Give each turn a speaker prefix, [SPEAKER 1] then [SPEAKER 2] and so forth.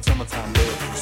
[SPEAKER 1] summertime love.